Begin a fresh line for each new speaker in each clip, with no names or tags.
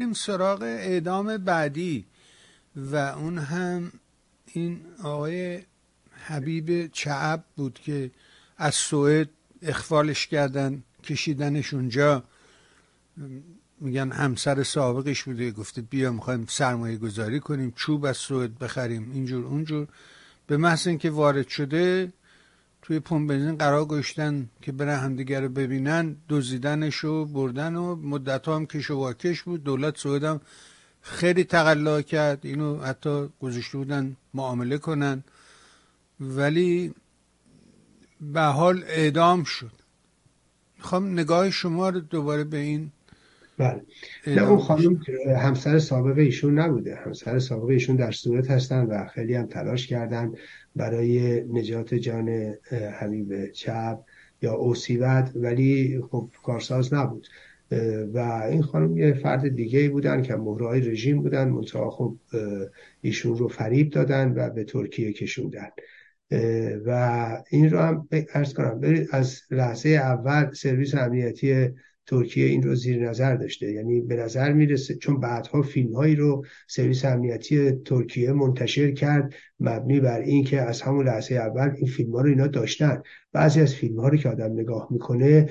این سراغ اعدام بعدی و اون هم این آقای حبیب چعب بود که از سوئد اخفالش کردن کشیدنش اونجا. میگن همسر سابقش بوده گفته بیا می‌خوایم سرمایه گذاری کنیم چوب از سوئد بخریم اینجور اونجور. به محض اینکه وارد شده توی پمپ بنزین قرار گذاشتن که برن همدیگه رو ببینن دزدیدنش و بردن و مدت هم کش و واکش بود. دولت سوئد هم خیلی تقلا کرد اینو حتی گذاشته بودن معامله کنن. ولی به حال اعدام شد. می‌خوام نگاه شما رو دوباره به این
بله. نه اون خانم همسر سابق ایشون نبوده. همسر سابق ایشون در سوئد هستن و خیلی هم تلاش کردن برای نجات جان حبیب چپ یا اوسیوت ولی خب کارساز نبود. و این خانم یه فرد دیگه بودن که مهرهای رژیم بودن. منتها خب ایشون رو فریب دادن و به ترکیه کشوندن. و این رو هم ارز کنم برید از لحظه اول سرویس امنیتی ترکیه این رو زیر نظر داشته. یعنی به نظر می‌رسه چون بعدها فیلم هایی رو سرویس امنیتی ترکیه منتشر کرد مبنی بر اینکه از همون لحظه اول این فیلم ها رو اینا داشتن. بعضی از فیلم ها رو که آدم نگاه می‌کنه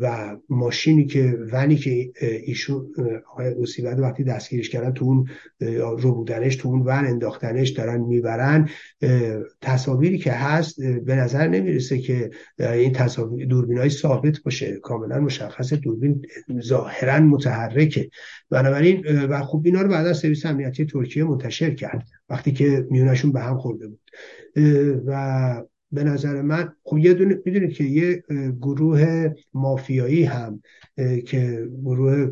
و ماشینی که ونی که ایشون آقای اوسیبد وقتی دستگیرش کردن تو اون رو بودنش تو اون ون انداختنش دارن می‌برن. تصاویری که هست به نظر نمی‌رسه که این تصاویر دوربین های ثابت باشه. کاملا مشخص دوربین ظاهرا متحرکه. بنابراین و خوب اینا رو بعدا سرویس امنیتی ترکیه منتشر کرد وقتی که میونشون به هم خورده بود. و به نظر من خب یه دونه می‌دونید که یه گروه مافیایی هم که گروه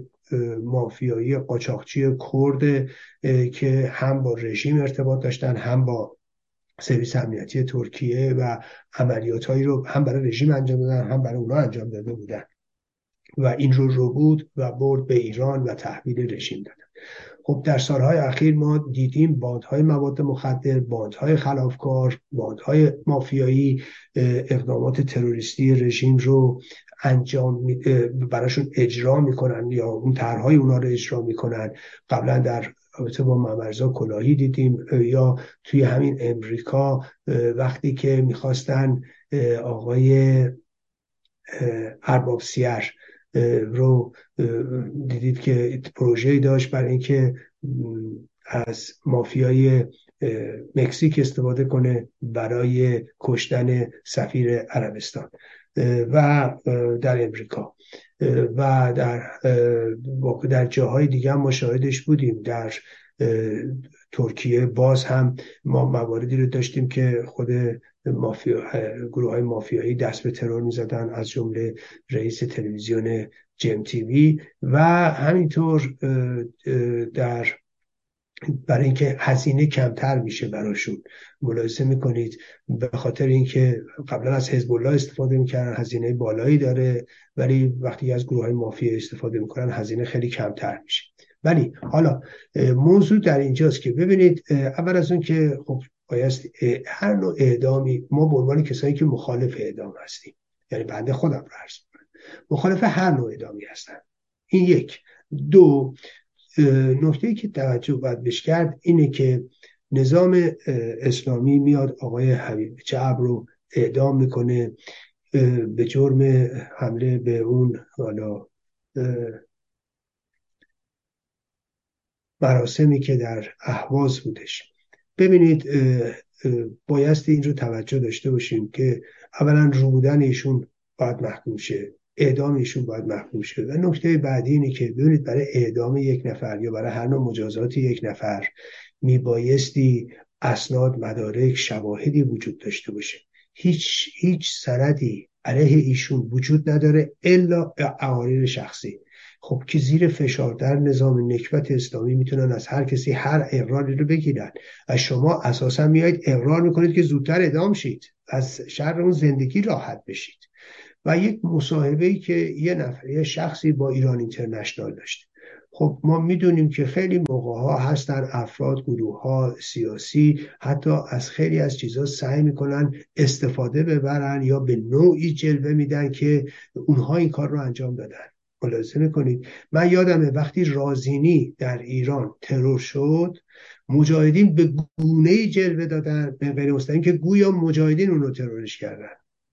مافیایی قاچاقچی کرد که هم با رژیم ارتباط داشتن هم با سرویس امنیتی ترکیه و عملیات هایی رو هم برای رژیم انجام دادن هم برای اونا انجام داده بودن. و این رو رو بود و برد به ایران و تحویل رژیم دادن. خب در سالهای اخیر ما دیدیم باندهای مواد مخدر باندهای خلافکار باندهای مافیایی اقدامات تروریستی رژیم رو انجام براشون اجرا می‌کنن یا اون طرحهای اونا رو اجرا می‌کنن. قبلا در رابطه با ممرزا کلاهی دیدیم یا توی همین امریکا وقتی که می‌خواستن آقای ارباب سیر رو دیدید که پروژه داشت برای اینکه از مافیای مکزیک استفاده کنه برای کشتن سفیر عربستان و در امریکا و در در جاهای دیگه هم مشاهدش بودیم در ترکیه باز هم ما مواردی رو داشتیم که خود مافیا گروه های مافیایی دست به ترور می زدن از جمله رئیس تلویزیون جم تیوی و همینطور در برای اینکه هزینه کمتر میشه براشون ملاحظه می‌کنید. به خاطر اینکه قبلا از حزب الله استفاده می‌کردن هزینه بالایی داره ولی وقتی از گروه های مافیا استفاده می‌کنن هزینه خیلی کمتر میشه. ولی حالا موضوع در اینجاست که ببینید اول از اون که خب بایست هر نوع اعدامی ما به عنوان کسایی که مخالف اعدام هستیم یعنی بنده خودم رو عرض مخالف هر نوع اعدامی هستن. این یک. دو نکته که توجه باید بش کرد اینه که نظام اسلامی میاد آقای حبیب جعب رو اعدام می‌کنه به جرم حمله به اون حالا مراسمی که در اهواز بودش. ببینید بایستی این رو توجه داشته باشیم که اولا رو بودن ایشون باید محکوم شه اعدام ایشون باید محکوم شه. و نکته بعدی اینه که ببینید برای اعدام یک نفر یا برای هر نوع مجازات یک نفر میبایستی اسناد مدارک شواهدی وجود داشته باشه. هیچ هیچ سندی علیه ایشون وجود نداره الا عوارض شخصی. خب که زیر فشار در نظام نکبت اسلامی می‌تونن از هر کسی هر اقراری رو بگیرن. و شما اساسا میایید اقرار می‌کنید که زودتر ادام شید از شر اون زندگی راحت بشید. و یک مصاحبه ای که یه نفر یه شخصی با ایران اینترنشنال داشته خب ما می‌دونیم که خیلی موقع ها هستن افراد گروه ها سیاسی حتی از خیلی از چیزها سعی می‌کنن استفاده ببرن یا به نوعی جلوه میدن که اونها این کار رو انجام دادن ملاحظه کنید من یادمه وقتی رازینی در ایران ترور شد مجاهدین به گونه جلوه دادن به غیر مستقیم که گویا مجاهدین اون رو ترورش کردن.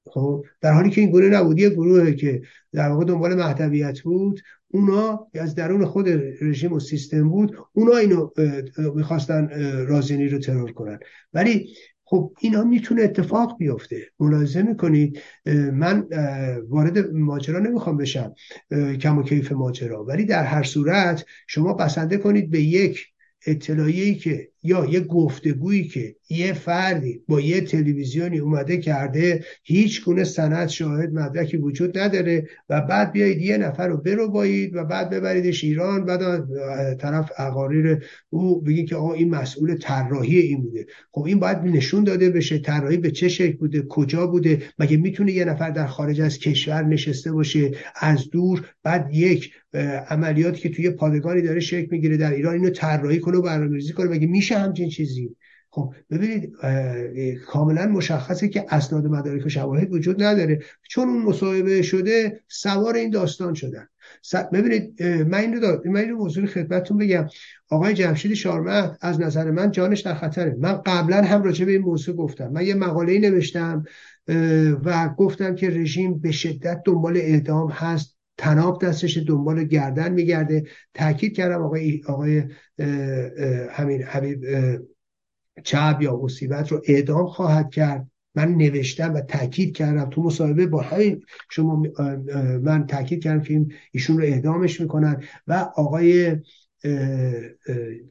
خب در حالی که این گونه نبود یه که در واقع دنبال مهدویت بود اونا از درون خود رژیم و سیستم بود اونا اینو می‌خواستن رازینی رو ترور کنن. ولی خب اینا می‌تونه اتفاق بیفته. ملاحظه می‌کنید من وارد ماجرا نمی‌خوام بشم کم و کیف ماجرا. ولی در هر صورت شما بسنده کنید به یک اطلاعیه‌ای که یا یه گفتگویی که یه فردی با یه تلویزیونی اومده کرده هیچ گونه سند شاهد مدرکی وجود نداره و بعد بیایید یه نفر رو برو بایید و بعد ببریدش ایران بعد طرف اقاریر او بگید که آقا این مسئول طراحی این بوده. خب این باید نشون داده بشه طراحی به چه شکل بوده کجا بوده. مگه می‌تونه یه نفر در خارج از کشور نشسته باشه از دور بعد یک عملیاتی که توی پادگانی داره شکل می‌گیره در ایران اینو طراحی کنه و برنامه‌ریزی کنه؟ مگه میشه همچین چیزی. خب ببینید کاملا مشخصه که اسناد مدارک و شواهد وجود نداره. چون اون مصاحبه شده سوار این داستان شدن. ببینید من این رو من این موضوع خدمتتون بگم. آقای جمشید شارمت از نظر من جانش در خطره. من قبلا هم راجع به این موضوع گفتم. من یه مقاله نوشتم و گفتم که رژیم به شدت دنبال اعدام هست. تناب دستش دنبال گردن میگرده. تاکید کردم آقای آقای همین حبیب چب یا مصیبت رو اعدام خواهد کرد. من نوشتم و تاکید کردم تو مصاحبه با همین شما من تاکید کردم که ایشون رو اعدامش می‌کنن. و آقای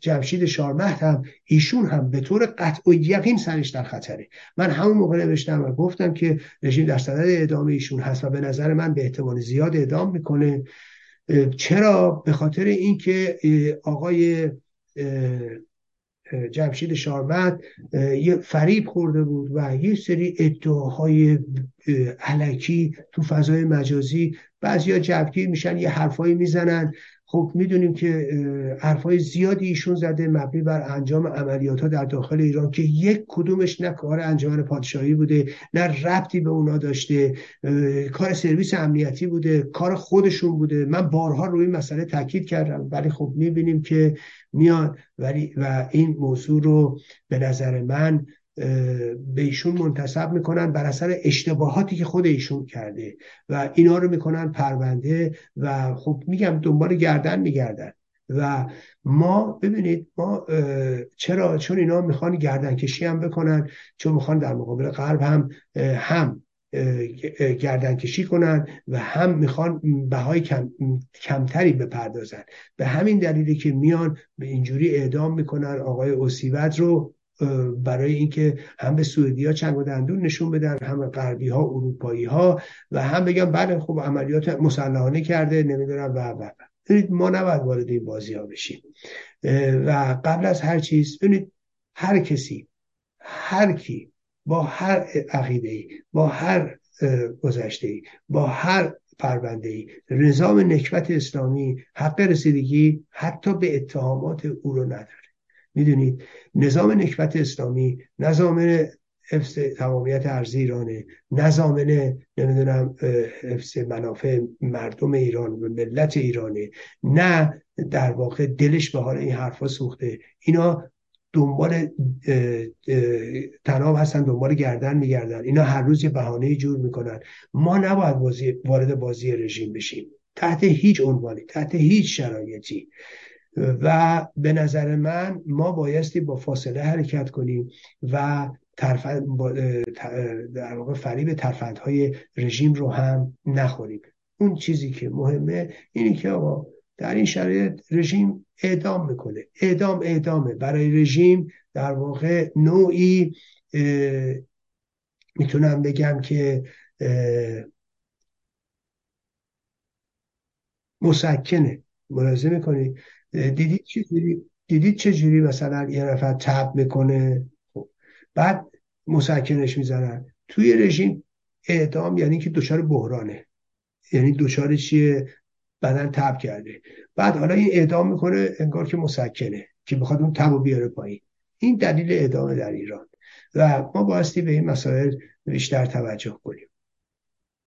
جمشید شارمهد هم ایشون هم به طور قطع و یقین سرش در خطره. من همون موقع نوشتم و گفتم که رژیم در صدد اعدام ایشون هست و به نظر من به احتمال زیاد اعدام می‌کنه. چرا؟ به خاطر اینکه آقای جمشید شارمت یه فریب خورده بود و یه سری ادعاهای علکی تو فضای مجازی بعضیا جبگیر میشن یه حرفایی می‌زنن. خب می‌دونیم که حرفای زیادی ایشون زده مبنی بر انجام عملیات ها در داخل ایران که یک کدومش نه کار انجمن پادشاهی بوده نه ربطی به اونا داشته کار سرویس امنیتی بوده کار خودشون بوده. من بارها روی این مسئله تاکید کردم ولی خب می‌بینیم که میاد. ولی و این موضوع رو به نظر من به ایشون منتصب می‌کنن بر اثر اشتباهاتی که خود ایشون کرده و اینا رو می‌کنن پرونده و خب میگم دنبال گردن میگردن و ما ببینید ما چرا چون اینا می‌خوان گردن کشی هم بکنن چون می‌خوان در مقابل غرب هم هم گردن کشی کنن و هم می‌خوان بهای کم، کمتری بپردازن. به همین دلیلی که میان به اینجوری اعدام می‌کنن آقای اوسیوت رو برای اینکه هم به سوئدی ها چنگ و دندون نشون بدن هم غربی ها اروپایی ها و هم بگن بله خب عملیات مسلحانه کرده نمی‌دونم و و ما نباید وارد این بازی ها بشیم و قبل از هر چیز ببینید هر کسی هر کی با هر عقیده ای با هر گذشته ای با هر پرونده ای نظام نکبت اسلامی حق رسیدگی حتی به اتهامات او رو نداره. می‌دونید نظام نکبت اسلامی نظام حفظ تمامیت ارزی ایرانه نظامن نمی‌دونم حفظ منافع مردم ایران و ملت ایرانه. نه در واقع دلش به حال این حرفا سوخته. اینا دنبال تناب هستن دنبال گردن میگردن. اینا هر روز یه بهانه جور می‌کنن. ما نباید وارد بازی رژیم بشیم. تحت هیچ عنوانی تحت هیچ شرایطی. و به نظر من ما بایستی با فاصله حرکت کنیم و در واقع فریب ترفندهای رژیم رو هم نخوریم. اون چیزی که مهمه اینه که آقا در این شرایط رژیم اعدام می‌کنه. اعدام اعدامه. برای رژیم در واقع نوعی می‌تونم بگم که مسکنه. ملاحظه می‌کنید دیدید چجوری دیدید چجوری مثلا یه نفر تب می‌کنه خب. بعد مسکنش می‌زنن. توی رژیم اعدام یعنی که دچار بحرانه. یعنی دچار چیه؟ بدن تب کرده. بعد حالا این اعدام می‌کنه انگار که مسکنه که بخواد اون تب بیاره پایین. این دلیل اعدام در ایران. و ما بایستی به این مسائل بیشتر توجه کنیم.